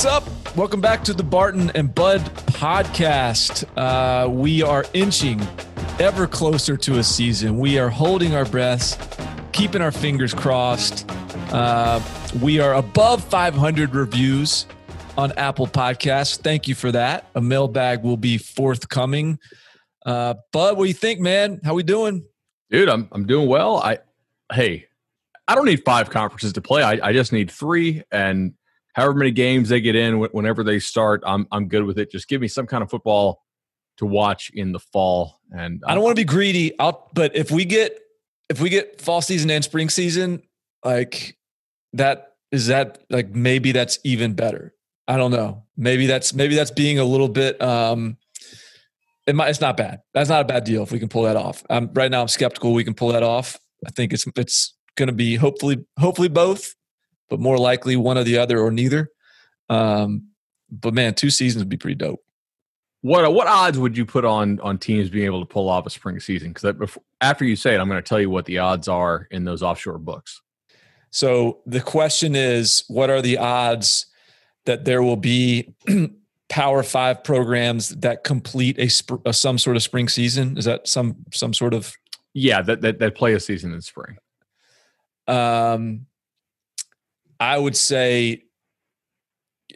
What's up? Welcome back to the Barton and Bud podcast. Uh, we are inching ever closer to a season. We are holding our breaths, keeping our fingers crossed. Uh, we are above 500 reviews on Apple Podcasts. Thank you for that. A mailbag will be forthcoming. Uh, Bud, what do you think, man? How we doing? Dude, I'm I'm doing well. I hey, I don't need five conferences to play. I, I just need three, and however many games they get in whenever they start, I'm I'm good with it. Just give me some kind of football to watch in the fall. And I don't want to be greedy. I'll, but if we get if we get fall season and spring season, like that is that like maybe that's even better. I don't know. Maybe that's maybe that's being a little bit. um it might, It's not bad. That's not a bad deal if we can pull that off. Um, right now, I'm skeptical we can pull that off. I think it's it's going to be hopefully hopefully both but more likely one or the other or neither. Um, but man, two seasons would be pretty dope. What what odds would you put on on teams being able to pull off a spring season? Because after you say it, I'm going to tell you what the odds are in those offshore books. So the question is, what are the odds that there will be Power Five programs that complete a, sp- a, some sort of spring season? Is that some some sort of yeah that that, that play a season in spring? Um, I would say,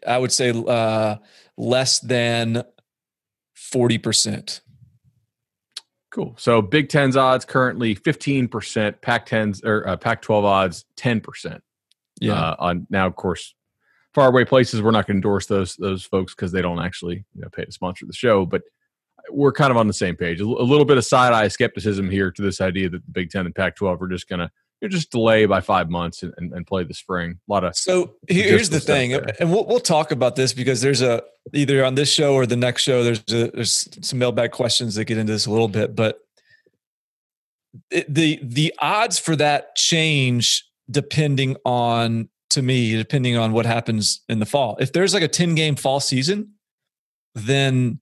I would say uh, less than forty percent. Cool. So Big Ten's odds currently fifteen percent. Pac 10's or uh, Pac twelve odds ten percent. Yeah. Uh, on now, of course, faraway places we're not going to endorse those those folks because they don't actually you know, pay to sponsor the show, but we're kind of on the same page. A, little bit of side eye skepticism here to this idea that the Big Ten and Pac twelve are just going to you just delay by five months and, and, and, play the spring. A lot of so here's the thing, there. and we'll we'll talk about this because there's a either on this show or the next show. There's a, there's some mailbag questions that get into this a little bit, but it, the the odds for that change depending on to me depending on what happens in the fall. If there's like a ten game fall season, then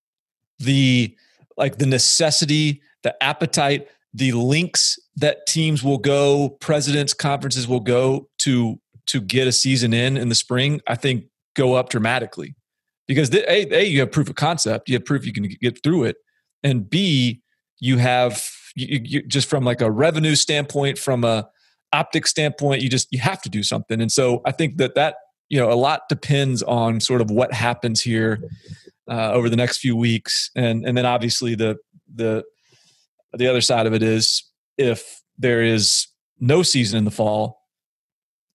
the like the necessity, the appetite, the links that teams will go, presidents conferences will go to to get a season in in the spring, I think go up dramatically. Because the, a, a you have proof of concept, you have proof you can get through it, and b you have you, you, just from like a revenue standpoint, from a optic standpoint, you just you have to do something, and so I think that that you know a lot depends on sort of what happens here uh, over the next few weeks, and and then obviously the the the other side of it is if there is no season in the fall,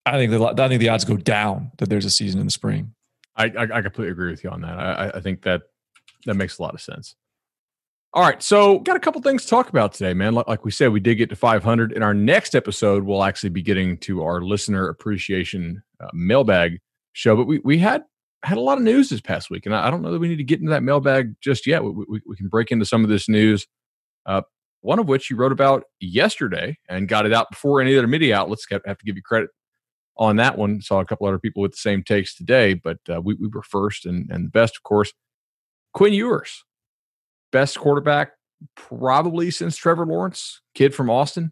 I think the I think the odds go down that there's a season in the spring. I I, I completely agree with you on that. I, I think that that makes a lot of sense. All right, so got a couple things to talk about today, man. Like, we said, we did get to 500. In our next episode, we'll actually be getting to our listener appreciation uh, mailbag show. But we we had had a lot of news this past week, and I, I don't know that we need to get into that mailbag just yet. We, we, we can break into some of this news. Uh, one of which you wrote about yesterday and got it out before any other media outlets. Have to give you credit on that one. Saw a couple other people with the same takes today, but uh, we, we were first and, and the best, of course. Quinn Ewers, best quarterback probably since Trevor Lawrence, kid from Austin,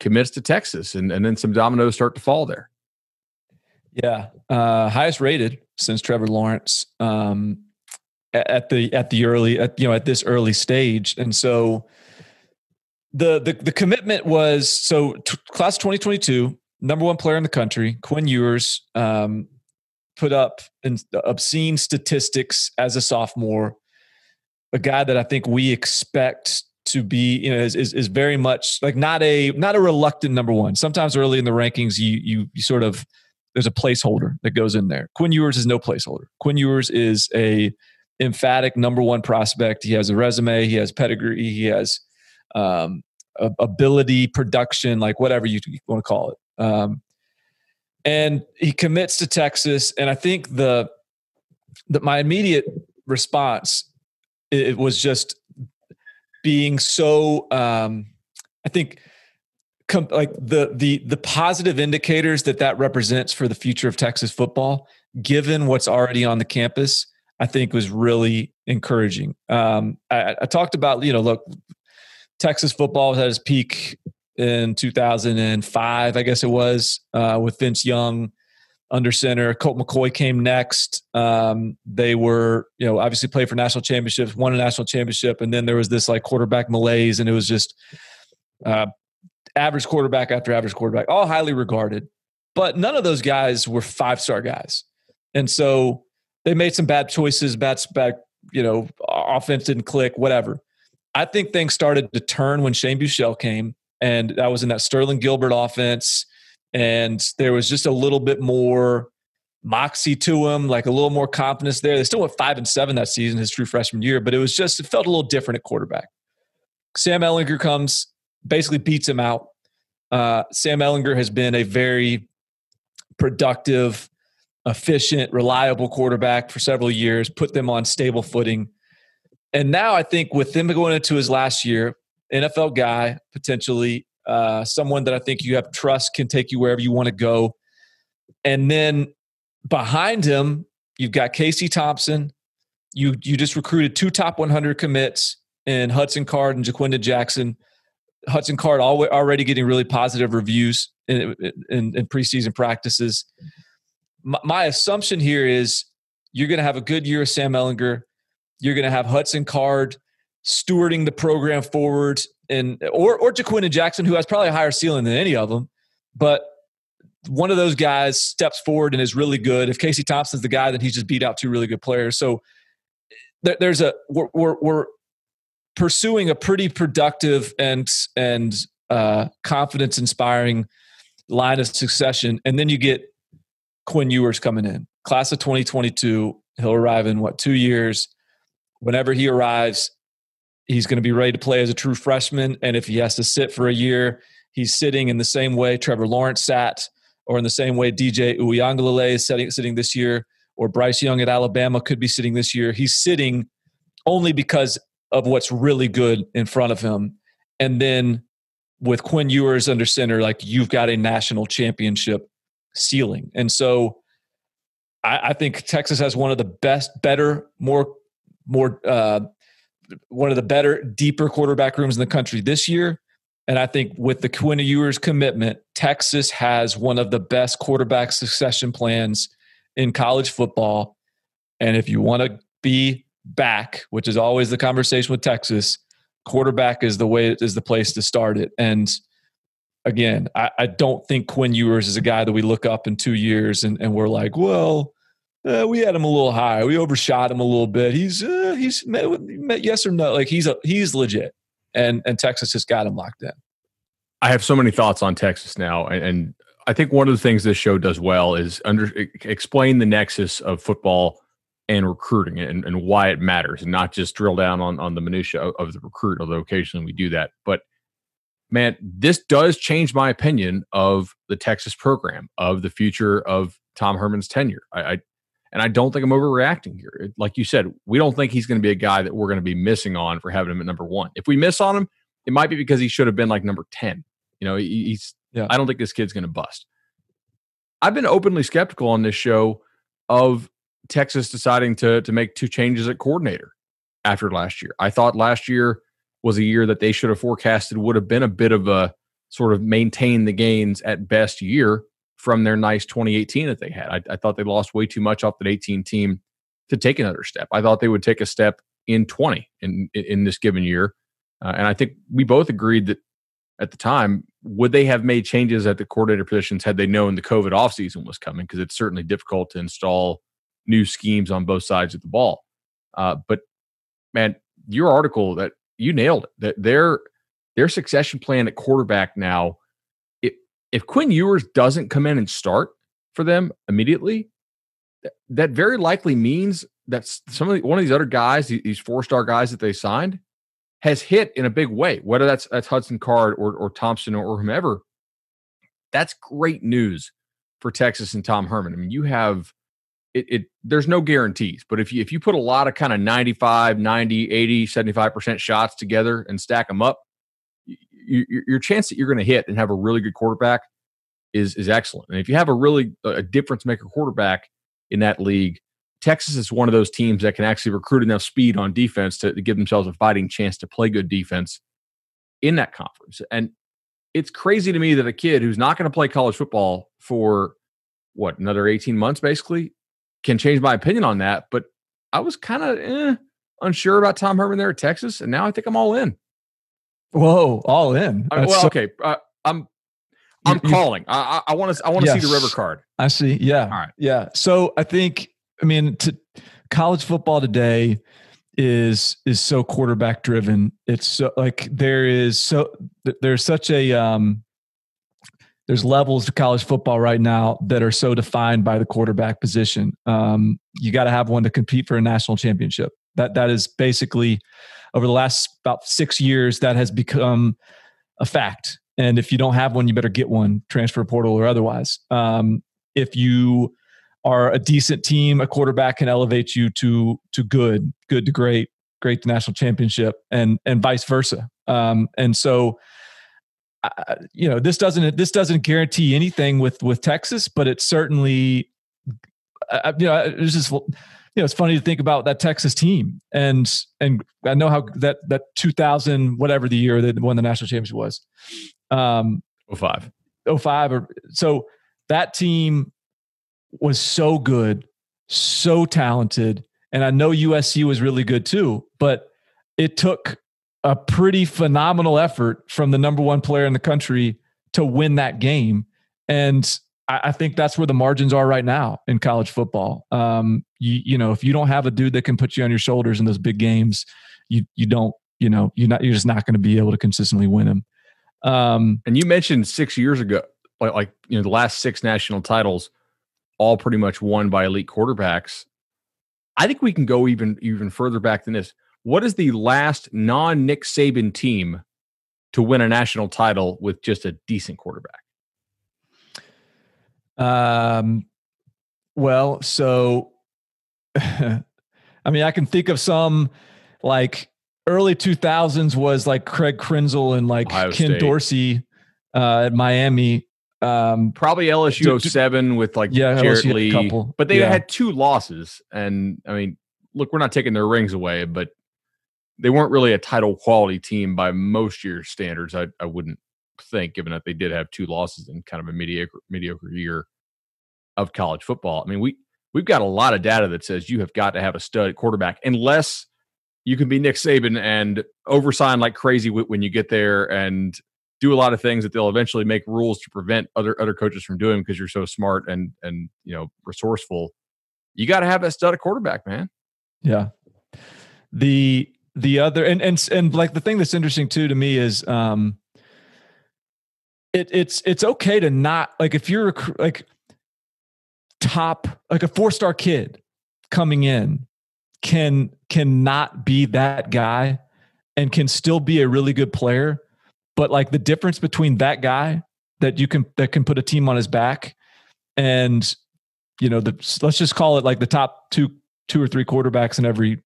commits to Texas, and, and then some dominoes start to fall there. Yeah, uh, highest rated since Trevor Lawrence. Um, at the at the early at, you know at this early stage, and so the the the commitment was so t- class 2022 number one player in the country Quinn Ewers um, put up in obscene statistics as a sophomore, a guy that I think we expect to be you know is, is, is very much like not a not a reluctant number one. Sometimes early in the rankings you you you sort of there's a placeholder that goes in there. Quinn Ewers is no placeholder. Quinn Ewers is a emphatic number one prospect. He has a resume. He has pedigree. He has um, ability, production, like whatever you, want to call it. Um, and he commits to Texas. And I think the that my immediate response it was just being so um, I think com- like the the the positive indicators that that represents for the future of Texas football, given what's already on the campus, I think was really encouraging. Um, I, I talked about you know look, Texas football was at its peak in 2005, I guess it was, uh, with Vince Young under center. Colt McCoy came next. Um, they were, you know, obviously played for national championships, won a national championship, and then there was this like quarterback malaise, and it was just uh, average quarterback after average quarterback, all highly regarded. But none of those guys were five star guys, and so they made some bad choices, bad, bad, you know, offense didn't click, whatever. I think things started to turn when Shane Buechele came, and that was in that Sterling Gilbert offense. And there was just a little bit more moxie to him, like a little more confidence there. They still went five and seven that season, his true freshman year, but it was just, it felt a little different at quarterback. Sam Ehlinger comes, basically beats him out. Uh, Sam Ehlinger has been a very productive, efficient, reliable quarterback for several years, put them on stable footing. And now I think with him going into his last year, NFL guy, potentially uh, someone that I think you have trust can take you wherever you want to go. And then behind him, you've got Casey Thompson. You you just recruited two top 100 commits in Hudson Card and Ja'Quinden Jackson. Hudson Card already getting really positive reviews in, in, in preseason practices. My, my assumption here is you're going to have a good year of Sam Ehlinger. You're going to have Hudson Card stewarding the program forward, and or or Ja'Quinden Jackson, who has probably a higher ceiling than any of them, but one of those guys steps forward and is really good. If Casey Thompson's the guy, then he's just beat out two really good players. So there, there's a we're, we're, we're pursuing a pretty productive and and uh, confidence inspiring line of succession, and then you get Quinn Ewers coming in, class of 2022. He'll arrive in what two years? Whenever he arrives, he's going to be ready to play as a true freshman. And if he has to sit for a year, he's sitting in the same way Trevor Lawrence sat, or in the same way DJ Uiagalelei is sitting, sitting this year, or Bryce Young at Alabama could be sitting this year. He's sitting only because of what's really good in front of him. And then with Quinn Ewers under center, like you've got a national championship ceiling. And so I, I think Texas has one of the best, better, more, more, uh, one of the better, deeper quarterback rooms in the country this year. And I think with the Quinn Ewers commitment, Texas has one of the best quarterback succession plans in college football. And if you want to be back, which is always the conversation with Texas, quarterback is the way is the place to start it. And again, I, I don't think Quinn Ewers is a guy that we look up in two years and, and we're like, well, uh, we had him a little high. We overshot him a little bit. He's uh, he's met, met yes or no. Like he's a he's legit, and and Texas just got him locked in. I have so many thoughts on Texas now, and, and I think one of the things this show does well is under explain the nexus of football and recruiting and, and why it matters, and not just drill down on on the minutia of, of the recruit. Although occasionally we do that, but man, this does change my opinion of the Texas program, of the future of Tom Herman's tenure. I, I and I don't think I'm overreacting here. Like you said, we don't think he's going to be a guy that we're going to be missing on for having him at number one. If we miss on him, it might be because he should have been like number 10. You know, he's, yeah. I don't think this kid's going to bust. I've been openly skeptical on this show of Texas deciding to, to make two changes at coordinator after last year. I thought last year was a year that they should have forecasted would have been a bit of a sort of maintain the gains at best year from their nice 2018 that they had. I, I, thought they lost way too much off that 18 team to take another step. I thought they would take a step in 20 in in this given year, uh, and I think we both agreed that at the time would they have made changes at the coordinator positions had they known the COVID offseason was coming? Because it's certainly difficult to install new schemes on both sides of the ball. Uh, but man, your article that you nailed it. That their their succession plan at quarterback now, if Quinn Ewers doesn't come in and start for them immediately, that very likely means that some of the, one of these other guys, these four star guys that they signed, has hit in a big way. Whether that's that's Hudson Card or or Thompson or, or whomever, that's great news for Texas and Tom Herman. I mean, you have it, it, there's no guarantees but if you if you put a lot of kind of 95 90 80 75% shots together and stack them up you, your chance that you're going to hit and have a really good quarterback is is excellent and if you have a really a difference maker quarterback in that league texas is one of those teams that can actually recruit enough speed on defense to, to give themselves a fighting chance to play good defense in that conference and it's crazy to me that a kid who's not going to play college football for what another 18 months basically can change my opinion on that. But I was kind of eh, unsure about Tom Herman there at Texas, and now I think I'm all in. Whoa, all in. well, so- okay, uh, I'm I'm you, calling. I want to I want to yes, see the river card. I see. Yeah. All right. Yeah. So I think I mean to college football today is is so quarterback driven. It's so like there is so there's such a um there's levels to college football right now that are so defined by the quarterback position. Um, you got to have one to compete for a national championship. That that is basically over the last about six years that has become a fact. And if you don't have one, you better get one, transfer portal or otherwise. Um, if you are a decent team, a quarterback can elevate you to to good, good to great, great to national championship, and and vice versa. Um, and so you know this doesn't this doesn't guarantee anything with with Texas, but it certainly you know it's just you know it's funny to think about that Texas team and and I know how that that 2000 whatever the year that won the national championship was um 05 05 or so that team was so good so talented and I know USC was really good too but it took a pretty phenomenal effort from the number one player in the country to win that game. And I, I think that's where the margins are right now in college football. Um, you, you know, if you don't have a dude that can put you on your shoulders in those big games, you you don't, you know, you're not you're just not going to be able to consistently win them. Um, and you mentioned six years ago, like, like you know, the last six national titles, all pretty much won by elite quarterbacks. I think we can go even even further back than this. What is the last non Nick Saban team to win a national title with just a decent quarterback? Um, well, so I mean, I can think of some like early 2000s was like Craig Krenzel and like Ohio Ken State. Dorsey uh, at Miami. Um, Probably LSU 07 with like yeah, Jarrett Lee, but they yeah. had two losses. And I mean, look, we're not taking their rings away, but they weren't really a title quality team by most year standards. I, I wouldn't think, given that they did have two losses in kind of a mediocre mediocre year of college football. I mean, we we've got a lot of data that says you have got to have a stud quarterback, unless you can be Nick Saban and oversign like crazy when you get there and do a lot of things that they'll eventually make rules to prevent other other coaches from doing because you're so smart and and you know resourceful. You got to have that stud quarterback, man. Yeah. The the other and and and like the thing that's interesting too to me is um it it's it's okay to not like if you're like top like a four star kid coming in can can not be that guy and can still be a really good player but like the difference between that guy that you can that can put a team on his back and you know the let's just call it like the top two two or three quarterbacks in every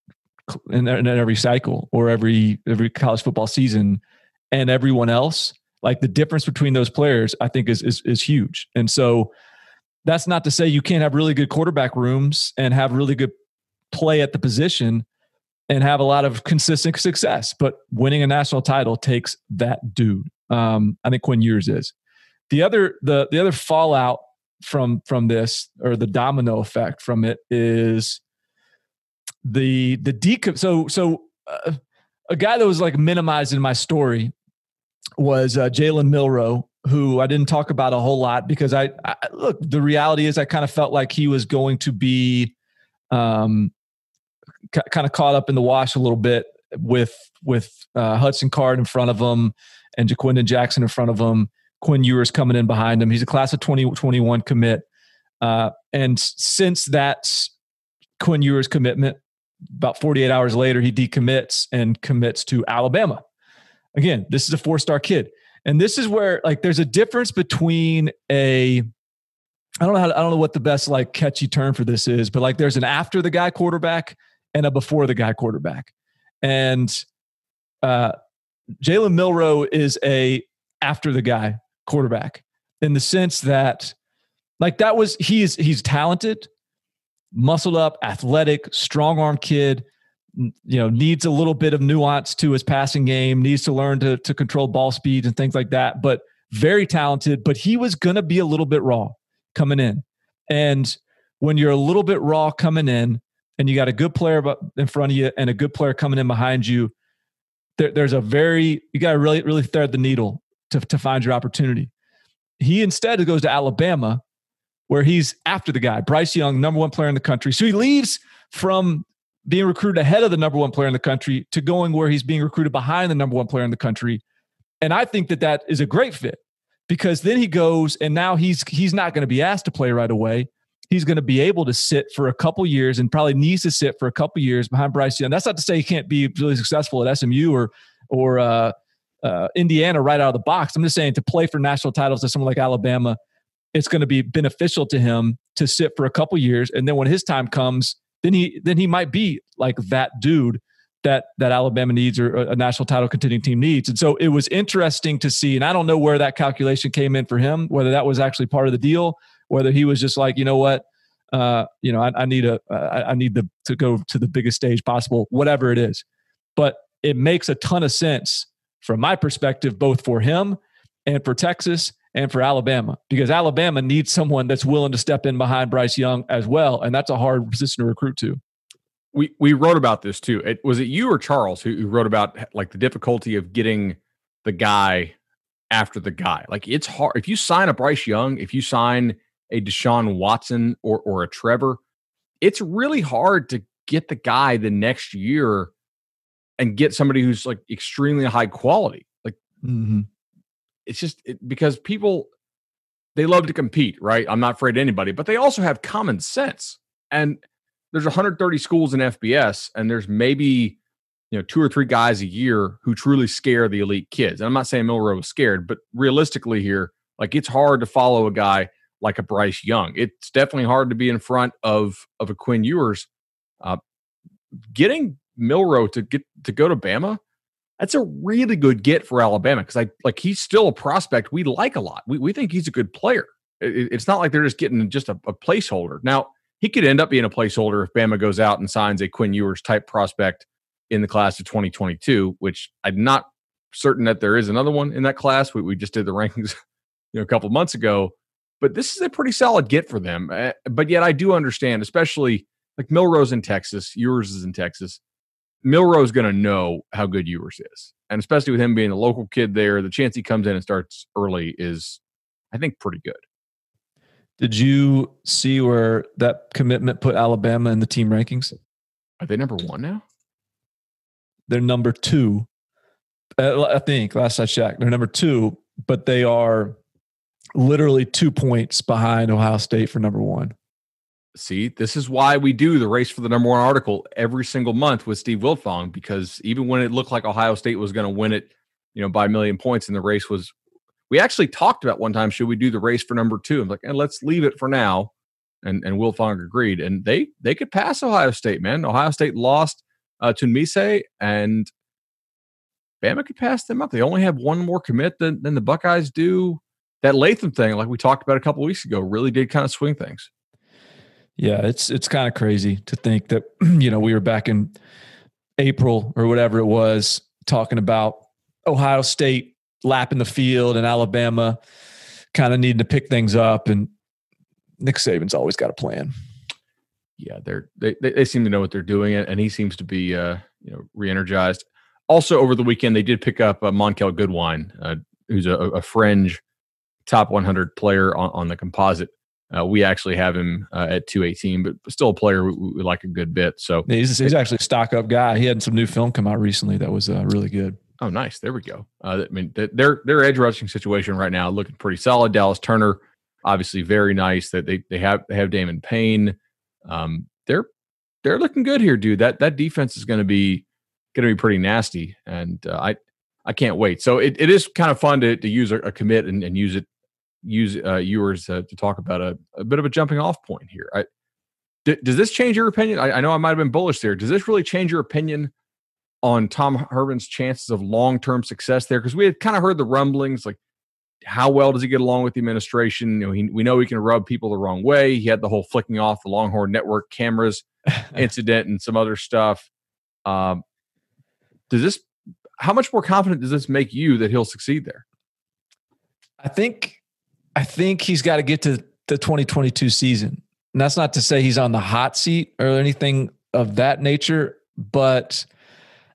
in, in every cycle or every every college football season, and everyone else, like the difference between those players, I think is is is huge. And so that's not to say you can't have really good quarterback rooms and have really good play at the position and have a lot of consistent success. But winning a national title takes that dude. Um, I think Quinn Ewers is. The other the the other fallout from from this or the domino effect from it is the the decom. So so uh, a guy that was like minimized in my story was uh, Jalen Milroe, who I didn't talk about a whole lot because I, I look. The reality is, I kind of felt like he was going to be, um, c- kind of caught up in the wash a little bit with with uh, Hudson Card in front of him and Ja'Quinden Jackson in front of him. Quinn Ewers coming in behind him. He's a class of 2021 commit. Uh, and since that Quinn Ewers commitment, about 48 hours later, he decommits and commits to Alabama. Again, this is a four star kid. And this is where like there's a difference between a I don't know how I don't know what the best like catchy term for this is, but like there's an after the guy quarterback and a before the guy quarterback. And uh Jalen Milroe is a after the guy quarterback in the sense that like that was he's he's talented, muscled up, athletic, strong arm kid, you know, needs a little bit of nuance to his passing game, needs to learn to to control ball speed and things like that, but very talented, but he was going to be a little bit raw coming in. And when you're a little bit raw coming in and you got a good player in front of you and a good player coming in behind you, there, there's a very you got to really really thread the needle to to find your opportunity. He instead goes to Alabama, where he's after the guy, Bryce Young, number one player in the country. So he leaves from being recruited ahead of the number one player in the country to going where he's being recruited behind the number one player in the country. And I think that that is a great fit because then he goes and now he's he's not going to be asked to play right away. He's going to be able to sit for a couple years and probably needs to sit for a couple years behind Bryce Young. That's not to say he can't be really successful at SMU or or uh, uh, Indiana right out of the box. I'm just saying to play for national titles to someone like Alabama, it's going to be beneficial to him to sit for a couple years, and then when his time comes, then he then he might be like that dude that that Alabama needs or a national title contending team needs. And so it was interesting to see. And I don't know where that calculation came in for him, whether that was actually part of the deal, whether he was just like, you know what, uh, you know, I, I need a, uh, I need the, to go to the biggest stage possible, whatever it is. But it makes a ton of sense from my perspective, both for him and for Texas and for Alabama, because Alabama needs someone that's willing to step in behind Bryce Young as well, and that's a hard position to recruit to. We we wrote about this too. It, was it you or Charles who, who wrote about like the difficulty of getting the guy after the guy? Like it's hard if you sign a Bryce Young, if you sign a Deshaun Watson or or a Trevor, it's really hard to get the guy the next year and get somebody who's like extremely high quality. Like mm-hmm. It's just it, because people they love to compete, right? I'm not afraid of anybody, but they also have common sense. And there's 130 schools in FBS, and there's maybe you know two or three guys a year who truly scare the elite kids. And I'm not saying Milroe was scared, but realistically here, like it's hard to follow a guy like a Bryce Young. It's definitely hard to be in front of of a Quinn Ewers. Uh, getting Milroe to get to go to Bama, that's a really good get for Alabama because I like he's still a prospect we like a lot. We we think he's a good player. It, it's not like they're just getting just a, a, placeholder. Now he could end up being a placeholder if Bama goes out and signs a Quinn Ewers type prospect in the class of 2022, which I'm not certain that there is another one in that class. We we just did the rankings, you know, a couple months ago. But this is a pretty solid get for them. Uh, but yet I do understand, especially like Milroe's in Texas, Ewers is in Texas Milroe's going to know how good Ewers is. And especially with him being a local kid there, the chance he comes in and starts early is, I think, pretty good. Did you see where that commitment put Alabama in the team rankings? Are they number one now? They're number two. Uh, I think last I checked, they're number two, but they are literally two points behind Ohio State for number one. See, this is why we do the race for the number one article every single month with Steve Wiltfong, because even when it looked like Ohio State was going to win it, you know, by a million points, and the race was, we actually talked about one time, should we do the race for number two? I'm like, and let's leave it for now. And and Wiltfong agreed, and they they could pass Ohio State, man. Ohio State lost uh, to Mise, and Bama could pass them up. They only have one more commit than, than the Buckeyes do. That Latham thing, like we talked about a couple weeks ago, really did kind of swing things. Yeah, it's it's kind of crazy to think that you know we were back in April or whatever it was talking about Ohio State lapping the field and Alabama kind of needing to pick things up and Nick Saban's always got a plan. yeah, they're they, they seem to know what they're doing, and he seems to be uh, you know re-energized. Also, over the weekend, they did pick up uh, Monkell Goodwine, uh, who's a, a, fringe top 100 player on, on the composite. Uh, we actually have him uh, at 218, but still a player we, we, like a good bit. So he's, he's actually a stock up guy. He had some new film come out recently that was uh, really good. Oh, nice. There we go. Uh, I mean, their their edge rushing situation right now looking pretty solid. Dallas Turner, obviously, very nice. That they they have they have Damon Payne. Um, they're they're looking good here, dude. That that defense is going to be going to be pretty nasty, and uh, I I can't wait. So it, it is kind of fun to to use a, a commit and, and use it use uh, yours uh, to talk about a, a bit of a jumping off point here. I, d- does this change your opinion? I, I know I might have been bullish there. Does this really change your opinion on Tom Herman's chances of long term success there? Because we had kind of heard the rumblings like, how well does he get along with the administration? You know, he, we know he can rub people the wrong way. He had the whole flicking off the Longhorn Network cameras incident and some other stuff. Um, does this? How much more confident does this make you that he'll succeed there? I think, I think he's got to get to the 2022 season. And that's not to say he's on the hot seat or anything of that nature, but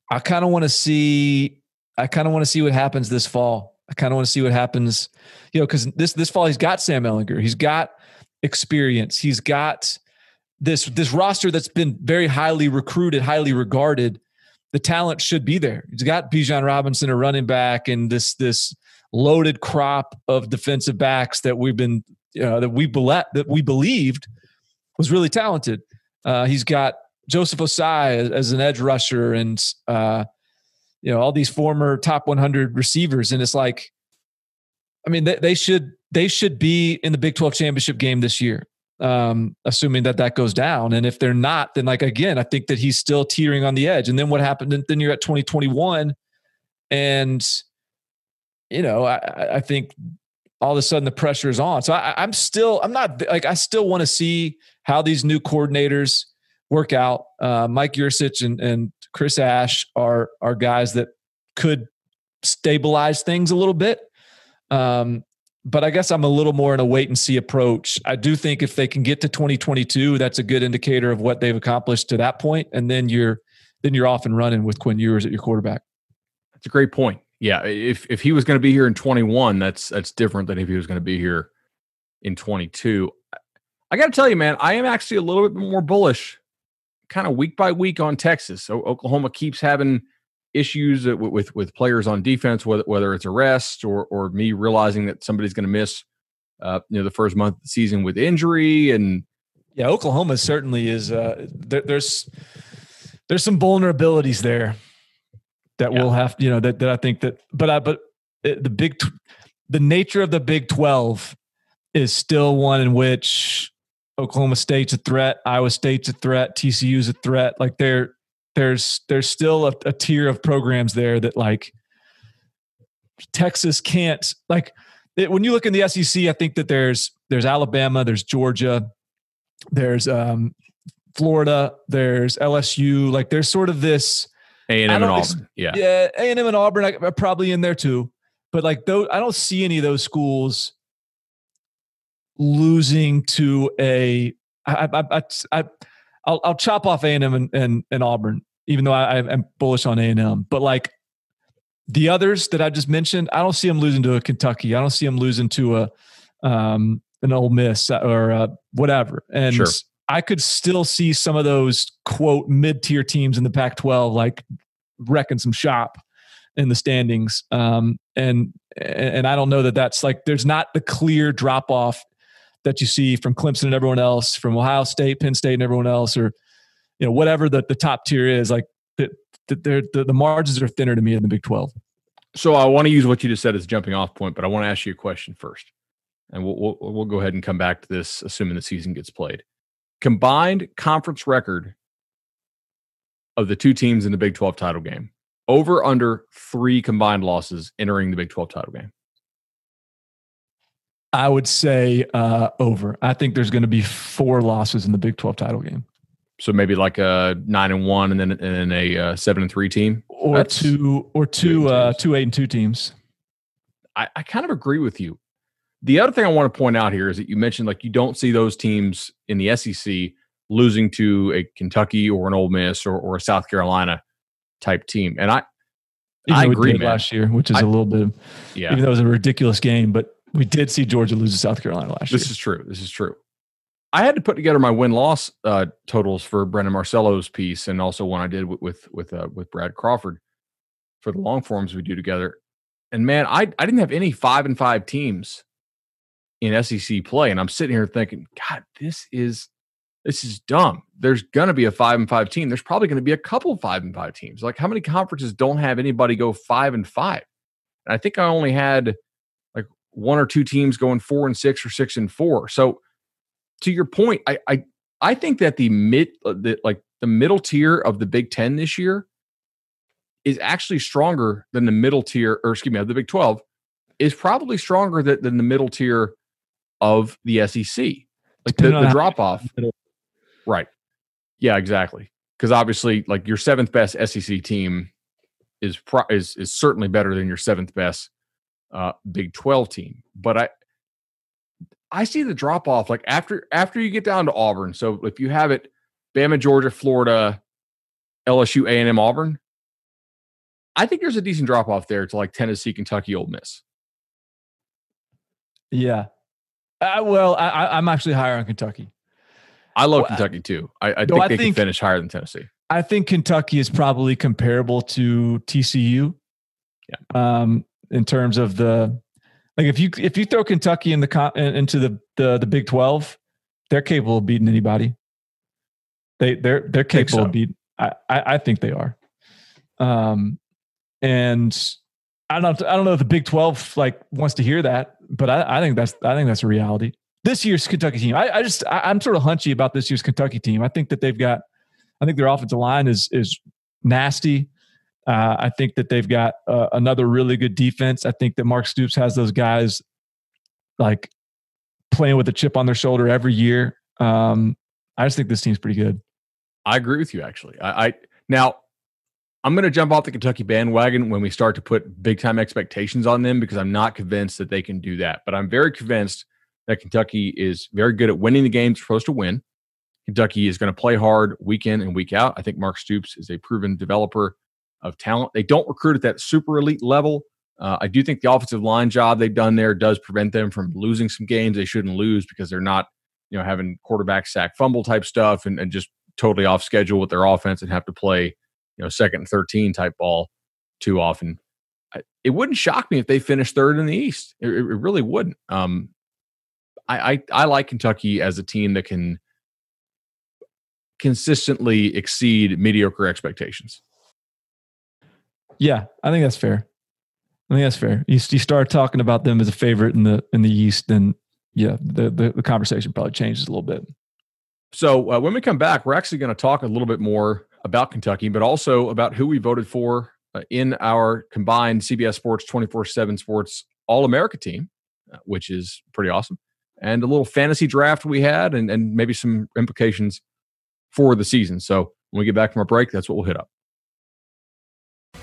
I kind of want to see. I kind of want to see what happens this fall. I kind of want to see what happens, you know, because this this fall he's got Sam Ehlinger. he's got experience, he's got this this roster that's been very highly recruited, highly regarded. The talent should be there. He's got Bijan Robinson, a running back, and this this loaded crop of defensive backs that we've been uh, that we that we believed was really talented. Uh, he's got Joseph Ossai as, as an edge rusher, and uh, you know all these former top 100 receivers, and it's like, I mean, they, they should they should be in the Big 12 championship game this year, um, assuming that that goes down. And if they're not, then like again, I think that he's still teetering on the edge. And then what happened? Then you're at 2021, and you know, I, I think all of a sudden the pressure is on. So I, am still, I'm not like I still want to see how these new coordinators work out. Uh, Mike Yurcich and, and Chris Ash are are guys that could stabilize things a little bit. Um, but I guess I'm a little more in a wait and see approach. I do think if they can get to 2022, that's a good indicator of what they've accomplished to that point, and then you're then you're off and running with Quinn Ewers at your quarterback. That's a great point. Yeah, if if he was going to be here in 21, that's that's different than if he was going to be here in 22. I got to tell you, man, I am actually a little bit more bullish kind of week by week on Texas. So Oklahoma keeps having issues with with, with players on defense, whether whether it's arrest or or me realizing that somebody's going to miss, uh, you know, the first month of the season with injury and. Yeah, Oklahoma certainly is. Uh, there, there's there's some vulnerabilities there that yeah. we'll have. You know that that I think that, but I but the big, the nature of the Big Twelve is still one in which Oklahoma State's a threat, Iowa State's a threat, TCU's a threat. Like there, there's there's still a, a tier of programs there that like Texas can't like. It, when you look in the SEC, I think that there's there's Alabama, there's Georgia, there's um, Florida, there's LSU. Like there's sort of this A and M and Auburn, yeah, yeah, A and M and Auburn are probably in there too. But like those, I don't see any of those schools losing to a I, I, I, I I'll, I'll chop off A&M and, and, and Auburn, even though I, I'm bullish on A&M. But like the others that I just mentioned, I don't see them losing to a Kentucky. I don't see them losing to a um, an Ole Miss or uh, whatever. And sure. I could still see some of those quote mid tier teams in the Pac-12 like wrecking some shop in the standings. Um, and and I don't know that that's like there's not the clear drop off that you see from Clemson and everyone else, from Ohio State, Penn State, and everyone else, or you know whatever the, the top tier is, like the, the, the, the margins are thinner to me in the Big Twelve. So I want to use what you just said as a jumping off point, but I want to ask you a question first, and we'll, we'll we'll go ahead and come back to this, assuming the season gets played. Combined conference record of the two teams in the Big Twelve title game, over under three combined losses entering the Big Twelve title game. I would say uh, over. I think there's going to be four losses in the Big 12 title game. So maybe like a nine and one, and then and then a uh, seven and three team, or That's two or two uh, two eight and two teams. I, I kind of agree with you. The other thing I want to point out here is that you mentioned like you don't see those teams in the SEC losing to a Kentucky or an Ole Miss or, or a South Carolina type team. And I, Even I agree, last year, which is I- a little bit, Yeah, even though it was a ridiculous game, but we did see Georgia lose to South Carolina last this year. is true. This is true. I had to put together my win loss uh, totals for Brandon Marcello's piece, and also one I did with with with, uh, with Brad Crawford for the long forms we do together. And man, I I didn't have any five and five teams in SEC play, and I'm sitting here thinking, God, this is this is dumb. There's going to be a five and five team. There's probably going to be a couple five and five teams. Like how many conferences don't have anybody go five and five? And I think I only had like one or two teams going four and six or six and four. So to your point, I I I think that the mid uh, the like the middle tier of the Big Ten this year is actually stronger than the middle tier, or excuse me, of the Big Twelve is probably stronger than, than the middle tier of the SEC. Like the, the drop off, right? Yeah, exactly. Because obviously, like your seventh best SEC team is pro- is is certainly better than your seventh best uh, Big Twelve team. But I I see the drop off like after after you get down to Auburn. So if you have it, Bama, Georgia, Florida, LSU, A and M, Auburn. I think there's a decent drop off there to like Tennessee, Kentucky, Ole Miss. Yeah. Uh, well, I, I'm actually higher on Kentucky. I love Well, Kentucky too. I, I think I they think- can finish higher than Tennessee. I think Kentucky is probably comparable to TCU. Yeah. Um, in terms of the like, if you if you throw Kentucky in the into the the the Big Twelve, they're capable of beating anybody. They they're they're capable so. of beating. I, I I think they are. Um, and I don't I don't know if the Big Twelve like wants to hear that, but I, I think that's I think that's a reality. This year's Kentucky team, I, I just I, I'm sort of hunchy about this year's Kentucky team. I think that they've got I think their offensive line is is nasty. Uh, I think that they've got uh, another really good defense. I think that Mark Stoops has those guys like playing with a chip on their shoulder every year. Um, I just think this team's pretty good. I agree with you actually. I, I now I'm going to jump off the Kentucky bandwagon when we start to put big time expectations on them because I'm not convinced that they can do that. But I'm very convinced that Kentucky is very good at winning the games supposed to win. Kentucky is going to play hard week in and week out. I think Mark Stoops is a proven developer of talent. They don't recruit at that super elite level. Uh, I do think the offensive line job they've done there does prevent them from losing some games they shouldn't lose because they're not, you know, having quarterback sack fumble type stuff and, and just totally off schedule with their offense and have to play, you know, second and 13 type ball too often. It wouldn't shock me if they finished third in the East. It, it really wouldn't. Um, I, I I like Kentucky as a team that can consistently exceed mediocre expectations. Yeah, I think that's fair. I think that's fair. You, you start talking about them as a favorite in the in the East, then yeah, the the, the conversation probably changes a little bit. So uh, when we come back, we're actually going to talk a little bit more about Kentucky, but also about who we voted for uh, in our combined CBS Sports 24 7 Sports All America team, uh, which is pretty awesome, and a little fantasy draft we had, and, and maybe some implications for the season. So when we get back from our break, that's what we'll hit up.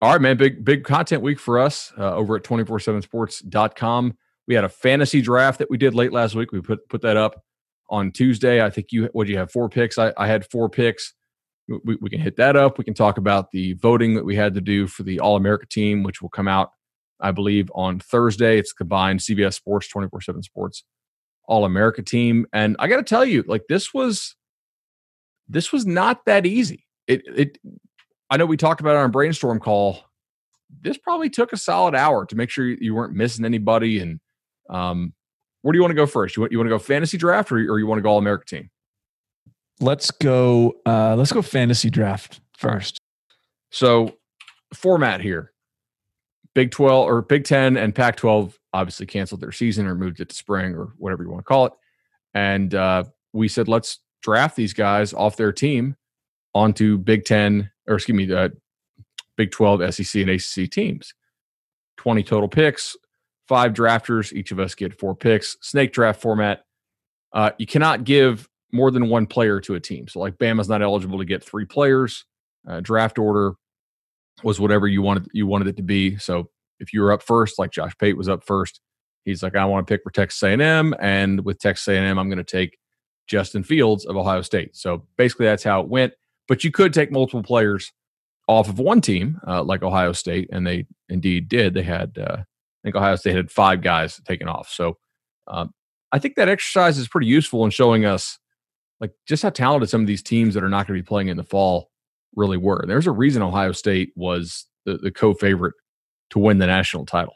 All right, man. Big, big content week for us uh, over at 247sports.com. We had a fantasy draft that we did late last week. We put put that up on Tuesday. I think you, what you have? Four picks. I, I had four picks. We, we can hit that up. We can talk about the voting that we had to do for the All America team, which will come out, I believe, on Thursday. It's combined CBS Sports, 24 7 Sports, All America team. And I got to tell you, like this was this was not that easy. It it I know we talked about it on a brainstorm call. This probably took a solid hour to make sure you weren't missing anybody. And um, where do you want to go first? You want you want to go fantasy draft or, or you want to go All America team? Let's go. Uh, let's go fantasy draft first. So format here: Big Twelve or Big Ten and Pac twelve obviously canceled their season or moved it to spring or whatever you want to call it. And uh, we said let's draft these guys off their team onto Big Ten or excuse me, uh, Big 12, SEC, and ACC teams. 20 total picks, five drafters. Each of us get four picks. Snake draft format. Uh, you cannot give more than one player to a team. So, like Bama's not eligible to get three players. Uh, draft order was whatever you wanted you wanted it to be. So, if you were up first, like Josh Pate was up first, he's like, I want to pick for Texas A&M, and with Texas A&M, I'm going to take Justin Fields of Ohio State. So basically, that's how it went. But you could take multiple players off of one team, uh, like Ohio State, and they indeed did. They had, uh, I think Ohio State had five guys taken off. So um, I think that exercise is pretty useful in showing us like just how talented some of these teams that are not going to be playing in the fall really were. There's a reason Ohio State was the, the co-favorite to win the national title.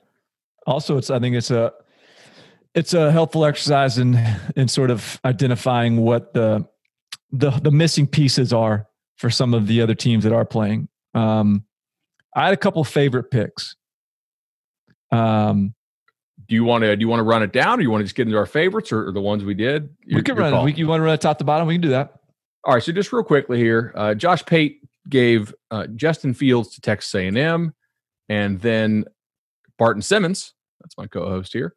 Also, it's I think it's a it's a helpful exercise in in sort of identifying what the the the missing pieces are for some of the other teams that are playing. Um, I had a couple favorite picks. Um, do you want to do you want to run it down, or you want to just get into our favorites, or, or the ones we did? Your, we can run. It. We, you want to run it top to bottom? We can do that. All right. So just real quickly here, uh, Josh Pate gave uh, Justin Fields to Texas A&M, and then Barton Simmons. That's my co-host here.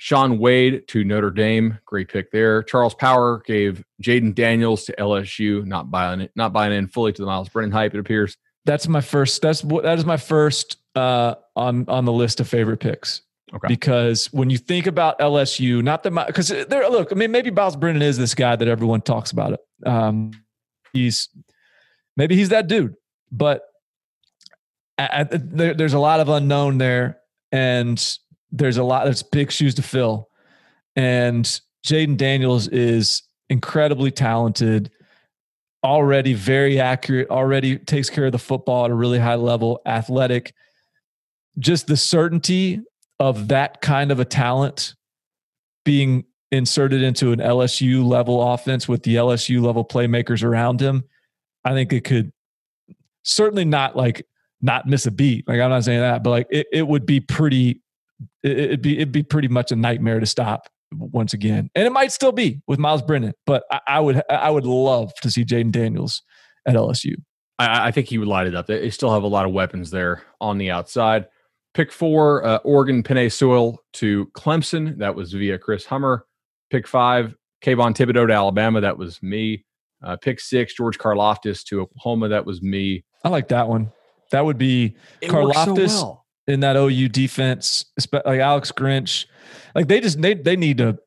Shaun Wade to Notre Dame, great pick there. Charles Power gave Jayden Daniels to LSU, not buying it, not buying in fully to the Myles Brennan hype. It appears. That's my first. That's what that is my first uh, on on the list of favorite picks. Okay. Because when you think about LSU, not the because there. Look, I mean, maybe Myles Brennan is this guy that everyone talks about. It. Um, he's maybe he's that dude, but I, I, there, there's a lot of unknown there, and there's a lot there's big shoes to fill. And Jayden Daniels is incredibly talented already very accurate already takes care of the football at a really high level athletic. Just the certainty of that kind of a talent being inserted into an lsu level offense with the lsu level playmakers around him i think it could certainly not like not miss a beat. Like i'm not saying that but like it, it would be pretty it'd be it'd be pretty much a nightmare to stop once again, and it might still be with Myles Brennan. But I, I would I would love to see Jayden Daniels at LSU. I, I, think he would light it up. They still have a lot of weapons there on the outside. Pick four, uh, Oregon Penei Sewell to Clemson. That was via Chris Hummer. Pick five, Kayvon Thibodeaux to Alabama. That was me. Uh, pick six, George Karlaftis to Oklahoma. That was me. I like that one. That would be it Karlaftis. So well in that OU defense, like Alex Grinch, like they just they they need to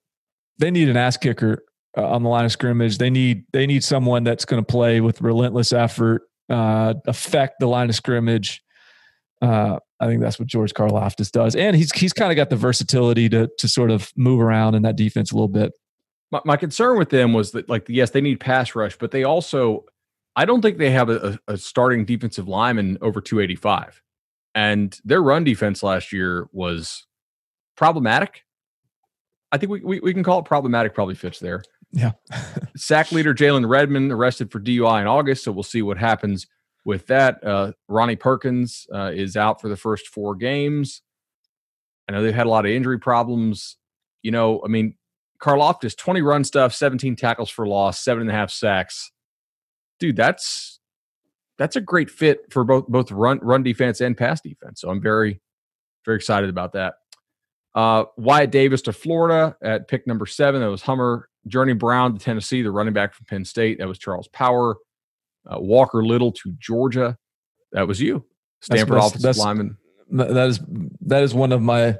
they need an ass kicker uh, on the line of scrimmage. They need they need someone that's going to play with relentless effort, uh, affect the line of scrimmage. Uh, I think that's what George Karlaftis does, and he's he's kind of got the versatility to to sort of move around in that defense a little bit. My, my concern with them was that like yes, they need pass rush, but they also I don't think they have a, a starting defensive lineman over 285. And their run defense last year was problematic. I think we, we, we can call it problematic, probably fits there. Yeah. Sack leader Jalen Redmond arrested for DUI in August. So we'll see what happens with that. Uh, Ronnie Perkins uh, is out for the first four games. I know they've had a lot of injury problems. You know, I mean, Karlaftis, 20 run stuff, 17 tackles for loss, seven and a half sacks. Dude, that's that's a great fit for both both run run defense and pass defense. So I'm very very excited about that. Uh, Wyatt Davis to Florida at pick number seven. That was Hummer. Journey Brown to Tennessee, the running back from Penn State. That was Charles Power. Uh, Walker Little to Georgia. That was you. Stanford that's, offensive that's, lineman. That is that is one of my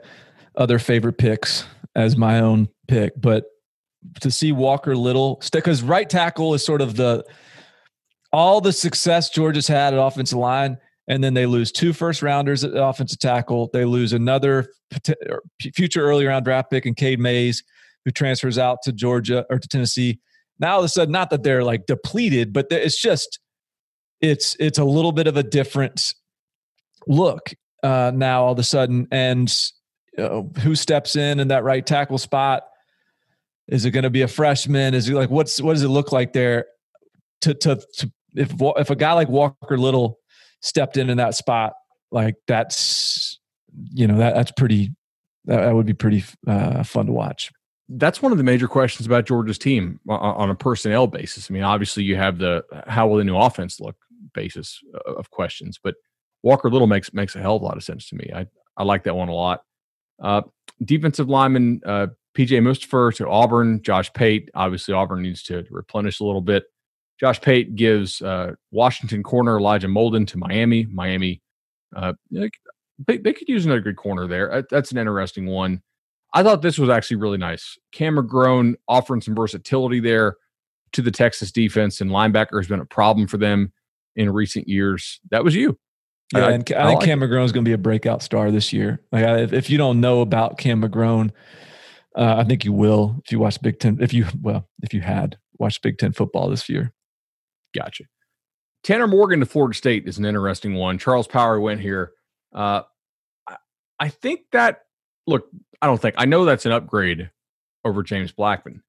other favorite picks as my own pick. But to see Walker Little, because right tackle is sort of the all the success Georgia's had at offensive line, and then they lose two first rounders at offensive tackle. They lose another future early round draft pick in Cade Mays. who transfers out to Georgia or to Tennessee. Now all of a sudden, not that they're like depleted, but it's just it's it's a little bit of a different look uh, now all of a sudden. And uh, who steps in in that right tackle spot? Is it going to be a freshman? Is it like what's what does it look like there? To to, to if if a guy like Walker Little stepped in in that spot, like that's you know that that's pretty that, that would be pretty uh, fun to watch. That's one of the major questions about Georgia's team on, on a personnel basis. I mean, obviously you have the how will the new offense look basis of questions, but Walker Little makes makes a hell of a lot of sense to me. I I like that one a lot. Uh, defensive lineman uh, PJ Mustipher to Auburn. Josh Pate. Obviously, Auburn needs to replenish a little bit. Josh Pate gives uh, Washington corner Elijah Molden to Miami. Miami, uh, they, they, could use another good corner there. That's an interesting one. I thought this was actually really nice. Cam McGrone offering some versatility there to the Texas defense, and linebacker has been a problem for them in recent years. That was you. Yeah, I, and I, I think like Cam McGrone is going to be a breakout star this year. Like, if, if you don't know about Cam McGrone, uh, I think you will if you watch Big Ten. If you well, if you had watched Big Ten football this year, gotcha. Tanner Morgan to Florida State is an interesting one. Charles Power went here. Uh, I, think that look. I don't think I know that's an upgrade over James Blackman.